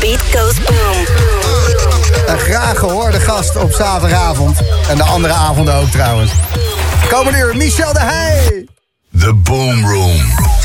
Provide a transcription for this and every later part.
beat goes boom. Een graag gehoorde gast op zaterdagavond. En de andere avonden ook trouwens. Komende uur, Michel de Heij. The Boom Room.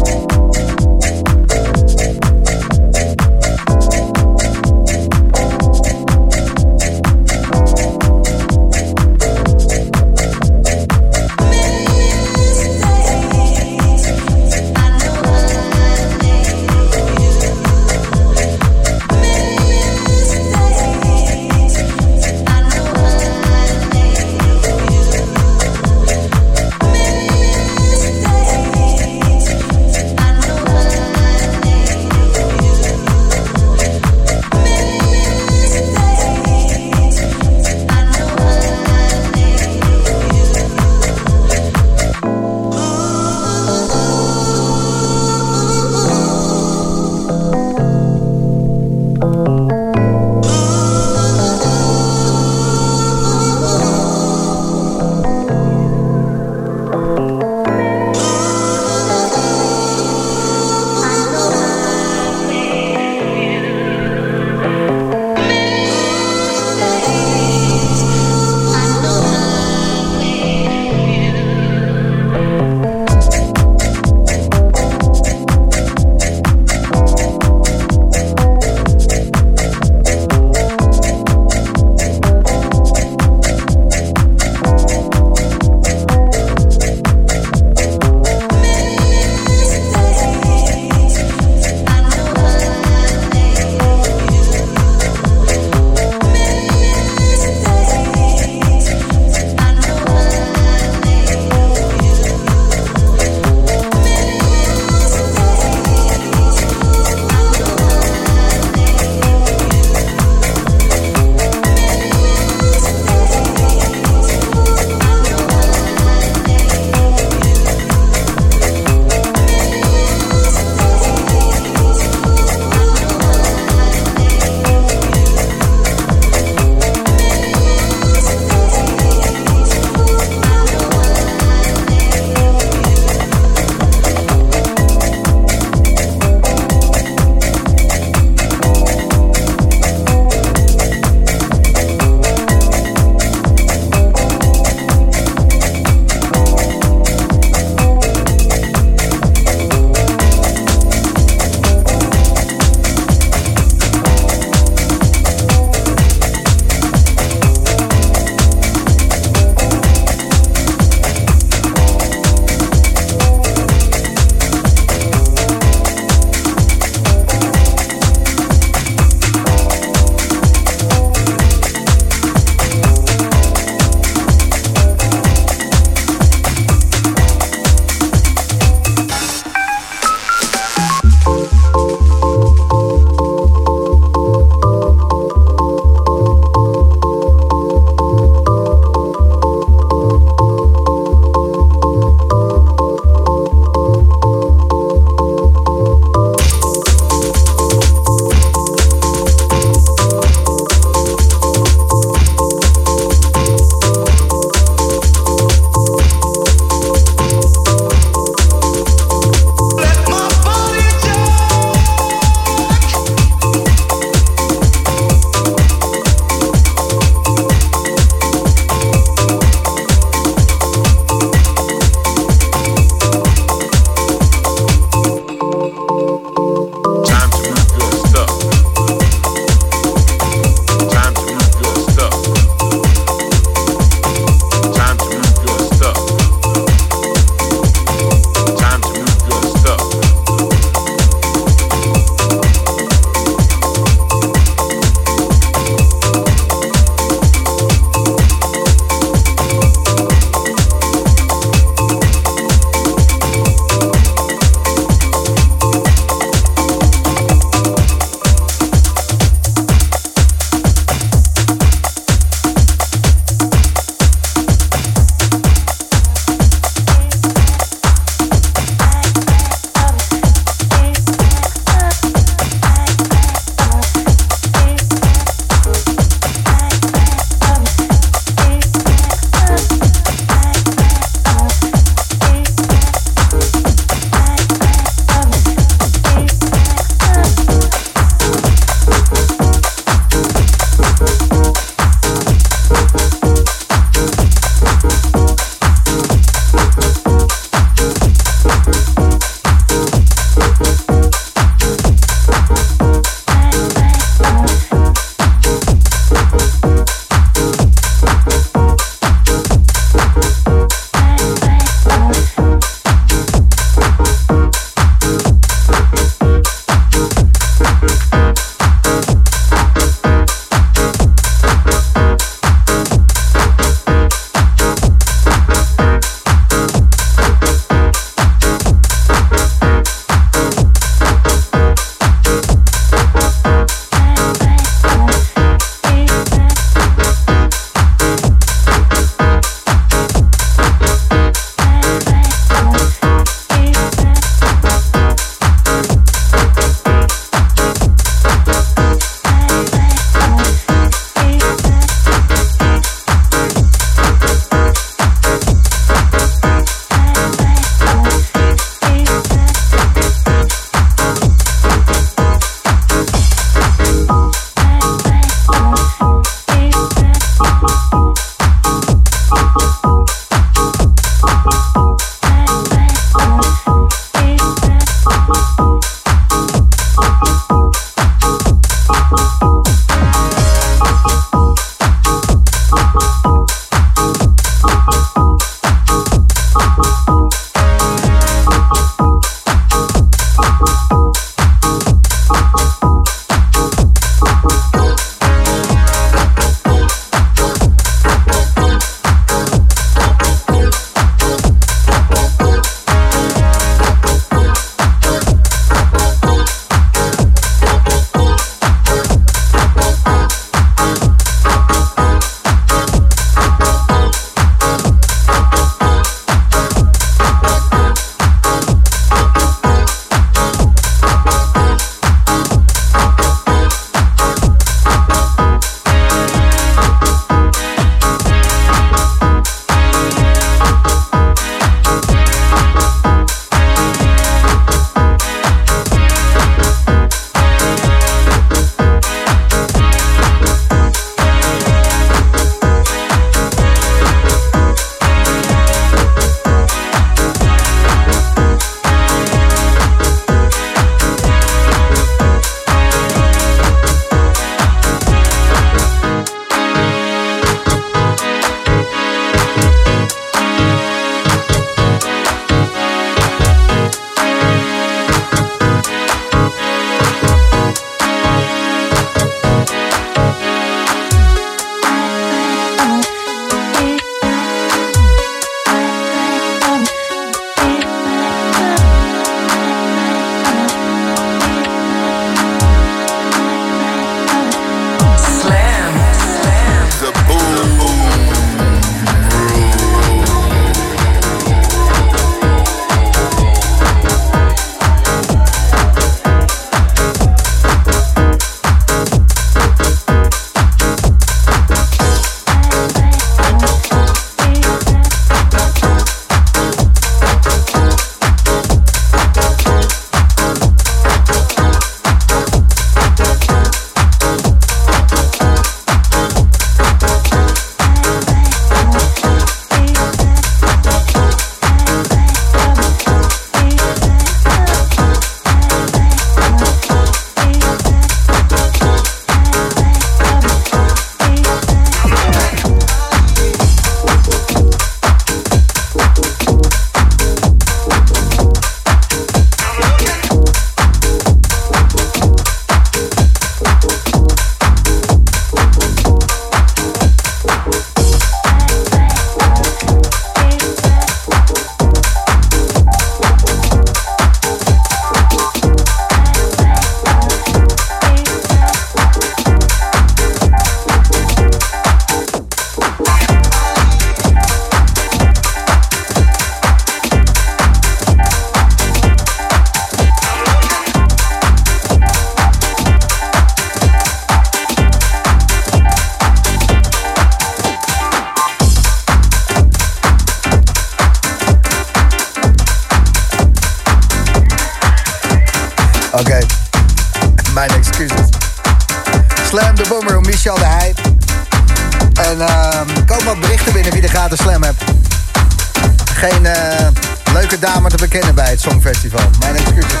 Mijn excuses.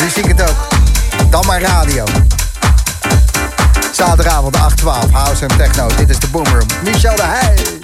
Nu zie ik het ook. Dan maar radio. Zaterdagavond 8-12, House en Techno. Dit is de Boomroom. Michel de Heij.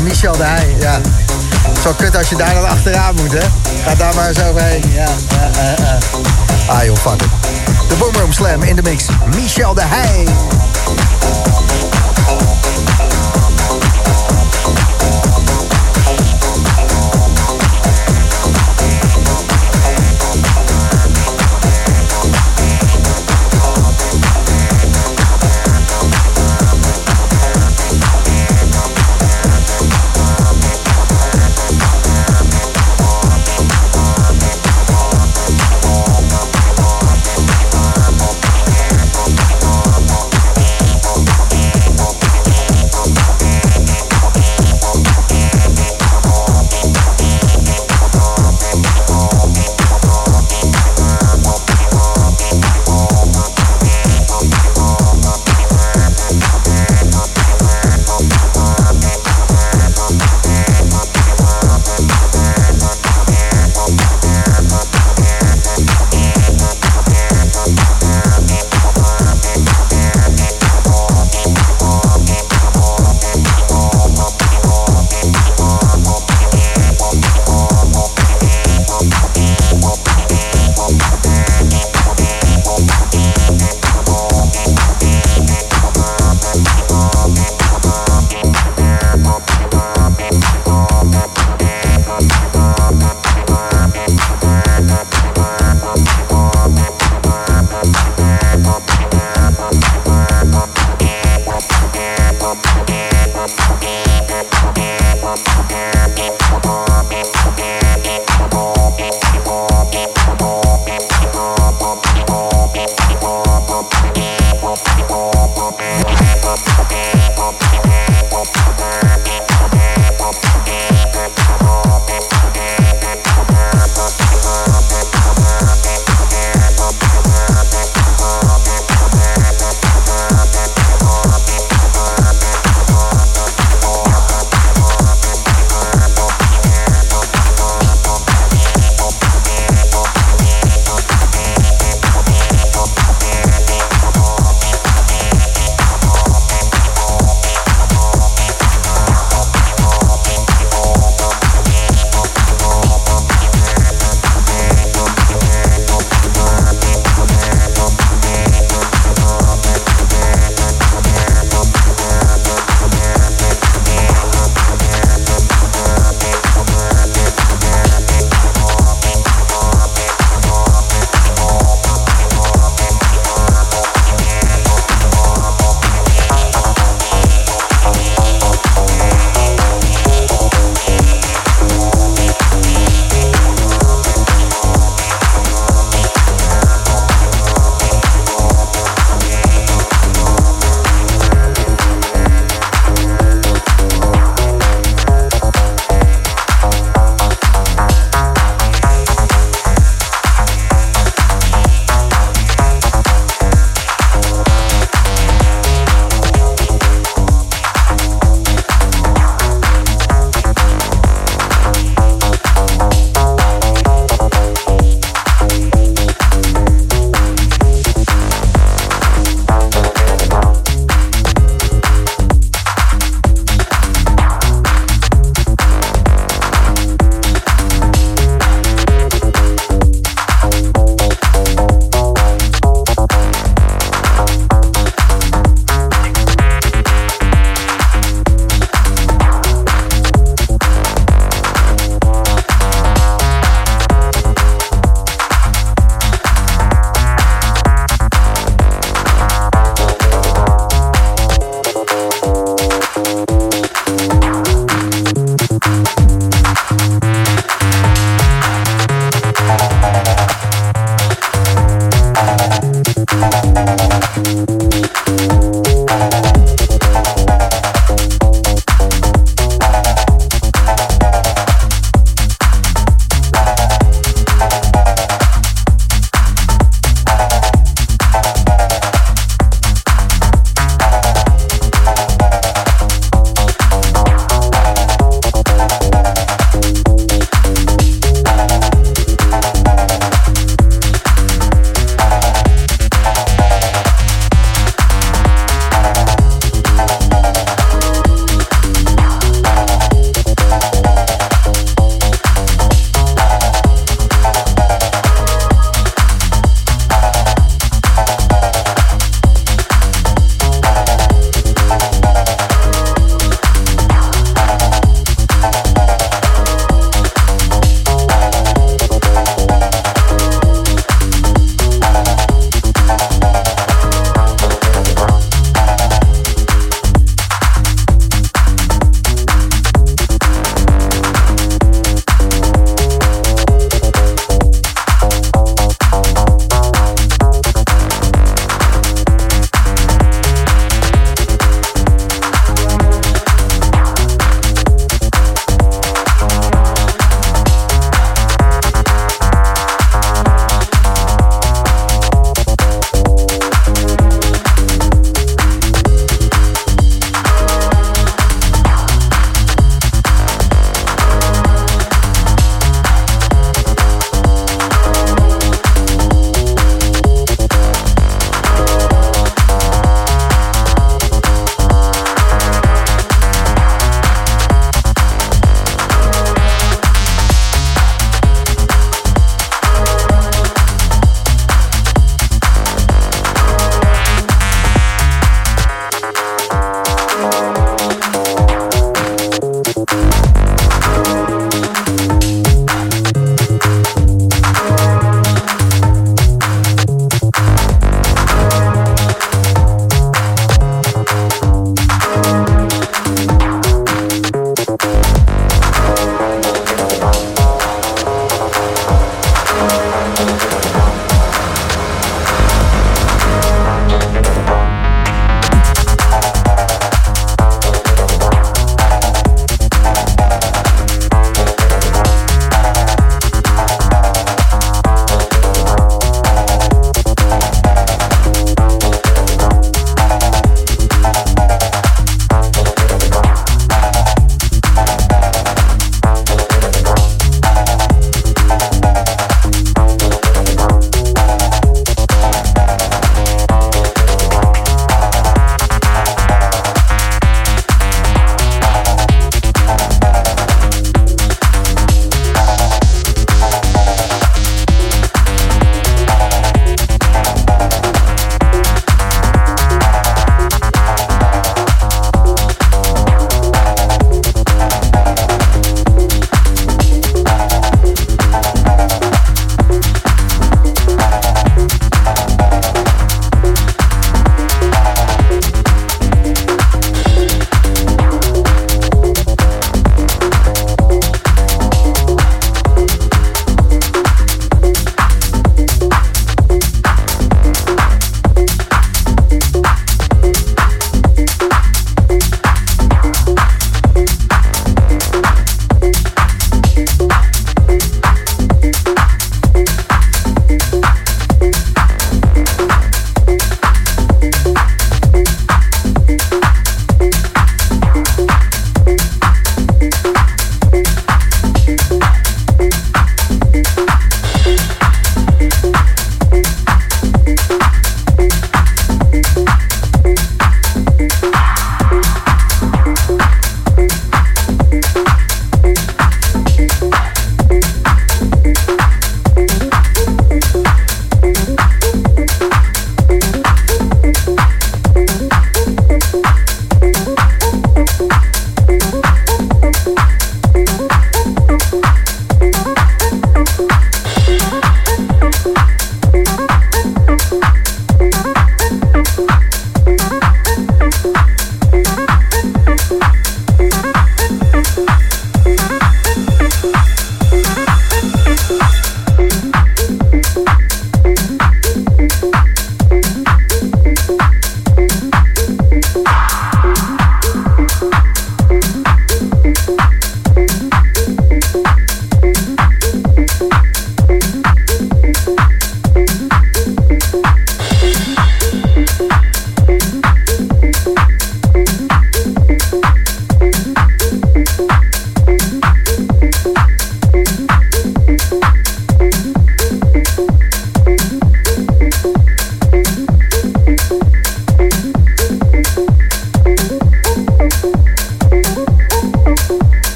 Michel de Heij. Ja. Zo kut als je daar dan achteraan moet, hè. Ga daar maar eens overheen. Ja, Ah joh, fuck it. De Boomroom Slam in de mix. Michel de Heij.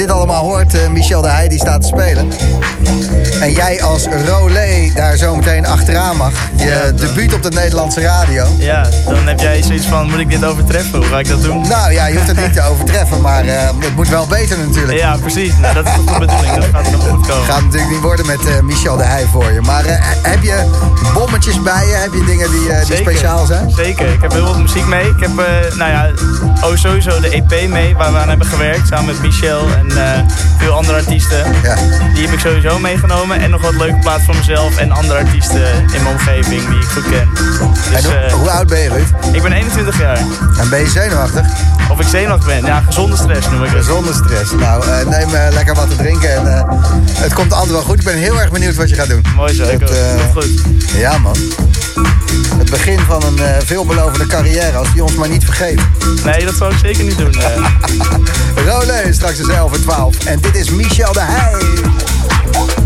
Je dit allemaal hoort, uh, Michel de Heij die staat te spelen. En jij als Rolé daar zo meteen achteraan mag. Je ja, debuut op de Nederlandse radio. Ja, dan heb jij zoiets van, moet ik dit overtreffen? Hoe ga ik dat doen? Nou ja, je hoeft het niet te overtreffen, maar uh, het moet wel beter natuurlijk. Ja, precies. Nou, dat is toch de bedoeling. Dat gaat nog goed komen. Gaat natuurlijk niet worden met uh, Michel de Heij voor je. Maar heb je bommetjes bij je? Heb je dingen die, die speciaal zijn? Zeker. Ik heb heel veel muziek mee. Ik heb, nou ja, oh, sowieso de EP mee, waar we aan hebben gewerkt. Samen met Michel en veel andere artiesten. Ja. Die heb ik sowieso meegenomen. En nog wat leuke plaats van mezelf en andere artiesten in mijn omgeving die ik goed ken. Dus, hoe, uh, hoe, oud ben je, Ruud? Ik ben 21 jaar. En ben je zenuwachtig? Of ik zenuwachtig ben? Ja, gezonde stress noem ik het. Gezonde stress. Nou, uh, neem lekker wat te drinken en het komt altijd wel goed. Ik ben heel erg benieuwd wat je gaat doen. Mooi zo, ik ook. goed. Ja, man. Het begin van een veelbelovende carrière, als die ons maar niet vergeet. Nee, dat zou ik zeker niet doen. Rolé, straks is 11 en 12. En dit is Michel de Heij. Thank you.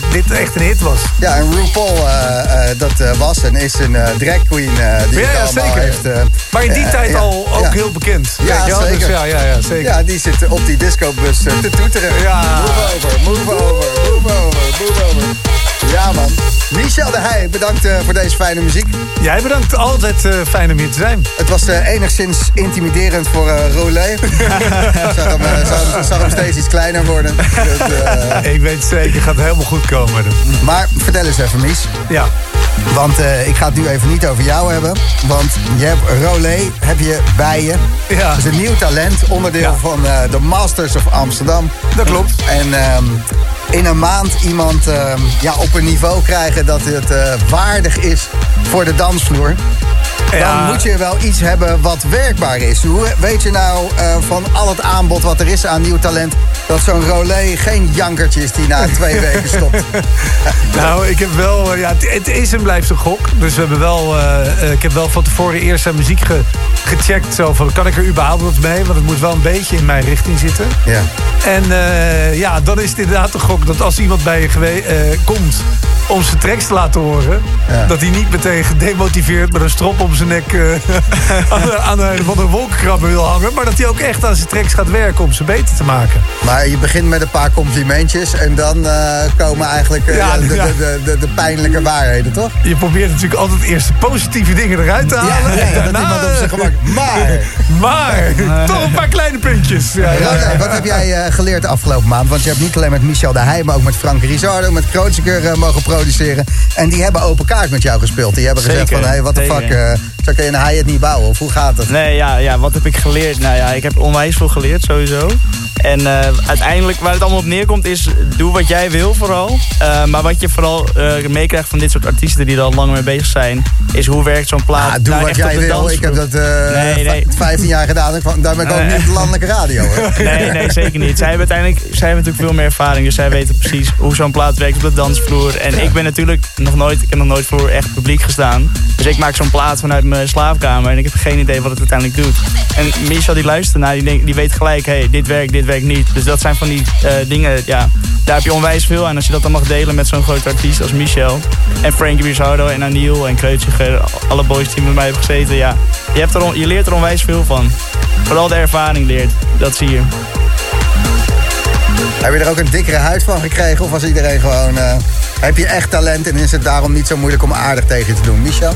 Dit echt een hit was. Ja, en RuPaul, eh, eh, dat eh, was en is een drag queen die Ja, ja, zeker. heeft. Maar in die tijd al ook heel bekend. Ja, wel? zeker. Dus ja, ja, ja, zeker. Ja, die zit op die discobus te toeteren. Ja. Move over, move over, move over, move over. Ja, man. Michel de Heij, bedankt eh, voor deze fijne muziek. Jij bedankt, altijd eh, fijn om hier te zijn. Het was eh, enigszins intimiderend voor eh Rolé. Zag hem, zag, zag hem steeds iets kleiner worden. Eh, Ik weet zeker, gaat helemaal goed komen. maar vertel eens even, Mies. Ja. Want ik ga het nu even niet over jou hebben. Want je hebt Rolé heb je bij je. Ja. Dat is een nieuw talent, onderdeel Ja. van de Masters of Amsterdam. Dat klopt. En ehm, in een maand iemand ehm, ja, op een niveau krijgen dat het eh, waardig is voor de dansvloer. Dan moet je wel iets hebben wat werkbaar is. Hoe weet je nou eh, van al het aanbod wat er is aan nieuw talent... dat zo'n Rolé geen jankertje is die na twee weken stopt? Nou, ik heb wel, eh, ja, het, is en blijft een gok. Dus we hebben wel, eh, eh, ik heb wel van tevoren eerst zijn muziek ge- gecheckt. Zo van, kan ik er überhaupt wat mee? Want het moet wel een beetje in mijn richting zitten. Ja. En ja, dan is het inderdaad een gok dat als iemand bij je komt om zijn tracks te laten horen... Ja. dat hij niet meteen gedemotiveerd met een strop om zijn nek aan, de, aan de, van een wolkenkrabber wil hangen. Maar dat hij ook echt aan zijn tracks gaat werken om ze beter te maken. Maar je begint met een paar complimentjes... en dan eh, komen eigenlijk eh, Ja, de, de, ja. de, de, de pijnlijke waarheden, toch? Je probeert natuurlijk altijd eerst de positieve dingen eruit te halen. Ja, en dat daarna- iemand op zijn gemak. Maar... Maar, toch een paar kleine puntjes. Ja, ja, ja. Rolé, wat heb jij eh, geleerd de afgelopen maand? Want je hebt niet alleen met Michel de Heij, maar ook met Frank Rizardo, met Krootseker eh, mogen produceren. En die hebben open kaart met jou gespeeld. Die hebben gezegd Zeker, van, hé, wat de fuck, eh, zo kun je een Heij het niet bouwen. Of hoe gaat het? Nee, ja, ja, wat heb ik geleerd? Nou ja, ik heb onwijs veel geleerd sowieso. En eh, uiteindelijk, waar het allemaal op neerkomt, is doe wat jij wil vooral. Eh, maar wat je vooral eh, meekrijgt van dit soort artiesten die er al lang mee bezig zijn, is hoe werkt zo'n plaat. Ah, doe nou wat jij wil. Ik heb dat Nee, nee. v- 15 jaar gedaan. Daar ben ik ook niet op de landelijke radio. Hoor. Nee, nee, zeker niet. Zij hebben uiteindelijk zij hebben natuurlijk veel meer ervaring. Dus zij weten precies hoe zo'n plaat werkt op de dansvloer. En ik ben natuurlijk nog nooit, ik heb nog nooit voor echt publiek gestaan. Dus ik maak zo'n plaat vanuit mijn slaapkamer. En ik heb geen idee wat het uiteindelijk doet. En Michel die luistert naar, die, die weet gelijk, hé, hey, dit werkt, dit werkt niet. Dus dat zijn van die eh, dingen, ja, daar heb je onwijs veel aan. En als je dat dan mag delen met zo'n groot artiest als Michel. En Frankie Rizardo en Aniel en Kreuziger. Alle boys die met mij hebben gezeten, ja. Je, hebt er on- je leert er onwijs veel van. Vooral de ervaring leert, dat zie je. Heb je er ook een dikkere huid van gekregen? Of was iedereen gewoon... eh, heb je echt talent en is het daarom niet zo moeilijk om aardig tegen je te doen? Michel?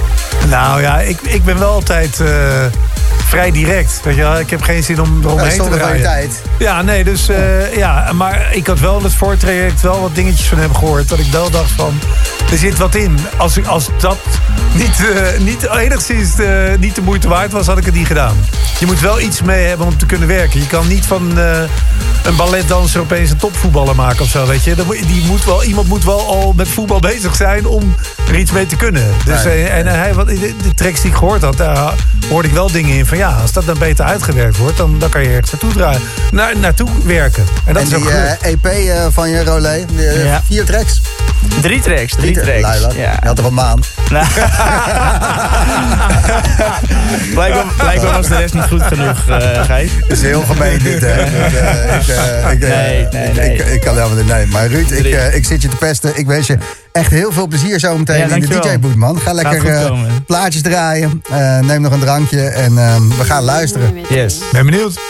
Nou ja, ik, ik ben wel altijd eh, vrij direct. Weet je wel? Ik heb geen zin om eromheen te draaien. tijd. Ja, nee, dus eh, ja, maar ik had wel in het voortraject wel wat dingetjes van hem gehoord. Dat ik wel dacht van, er zit wat in. Als, als dat niet, eh, niet enigszins niet de moeite waard was, had ik het niet gedaan. Je moet wel iets mee hebben om te kunnen werken. Je kan niet van eh, een balletdanser opeens een topvoetballer maken of zo, weet je. Die moet wel, iemand moet wel al met voetbal bezig zijn om er iets mee te kunnen. Dus, Nee. eh, en hij, wat, de, de tracks die ik gehoord had, daar hoorde ik wel dingen in van ja, als dat dan beter uitgewerkt wordt, dan, dan kan je ergens naartoe draaien, naar, naartoe werken. En dat en is ook die gelukt. eh, EP eh, van je Rolé, die, eh, Ja. vier tracks? Drie tracks, drie Drie tracks. Ja. Je had er een maand. Nou. blijkbaar, blijkbaar was de rest niet goed genoeg, eh Gijs. Dat is heel gemeen dit, hè. Dat, eh, ik, eh, ik, eh, Nee, nee, ik- nee. Ik, ik kan helemaal niet. Nee, maar Ruud, ik, eh, ik zit je te pesten. Ik wens je echt heel veel plezier zo meteen Ja, in de. DJ-boot, man. Ga lekker eh, plaatjes draaien. Eh, neem nog een drankje en eh, we gaan luisteren. Yes. Ben benieuwd.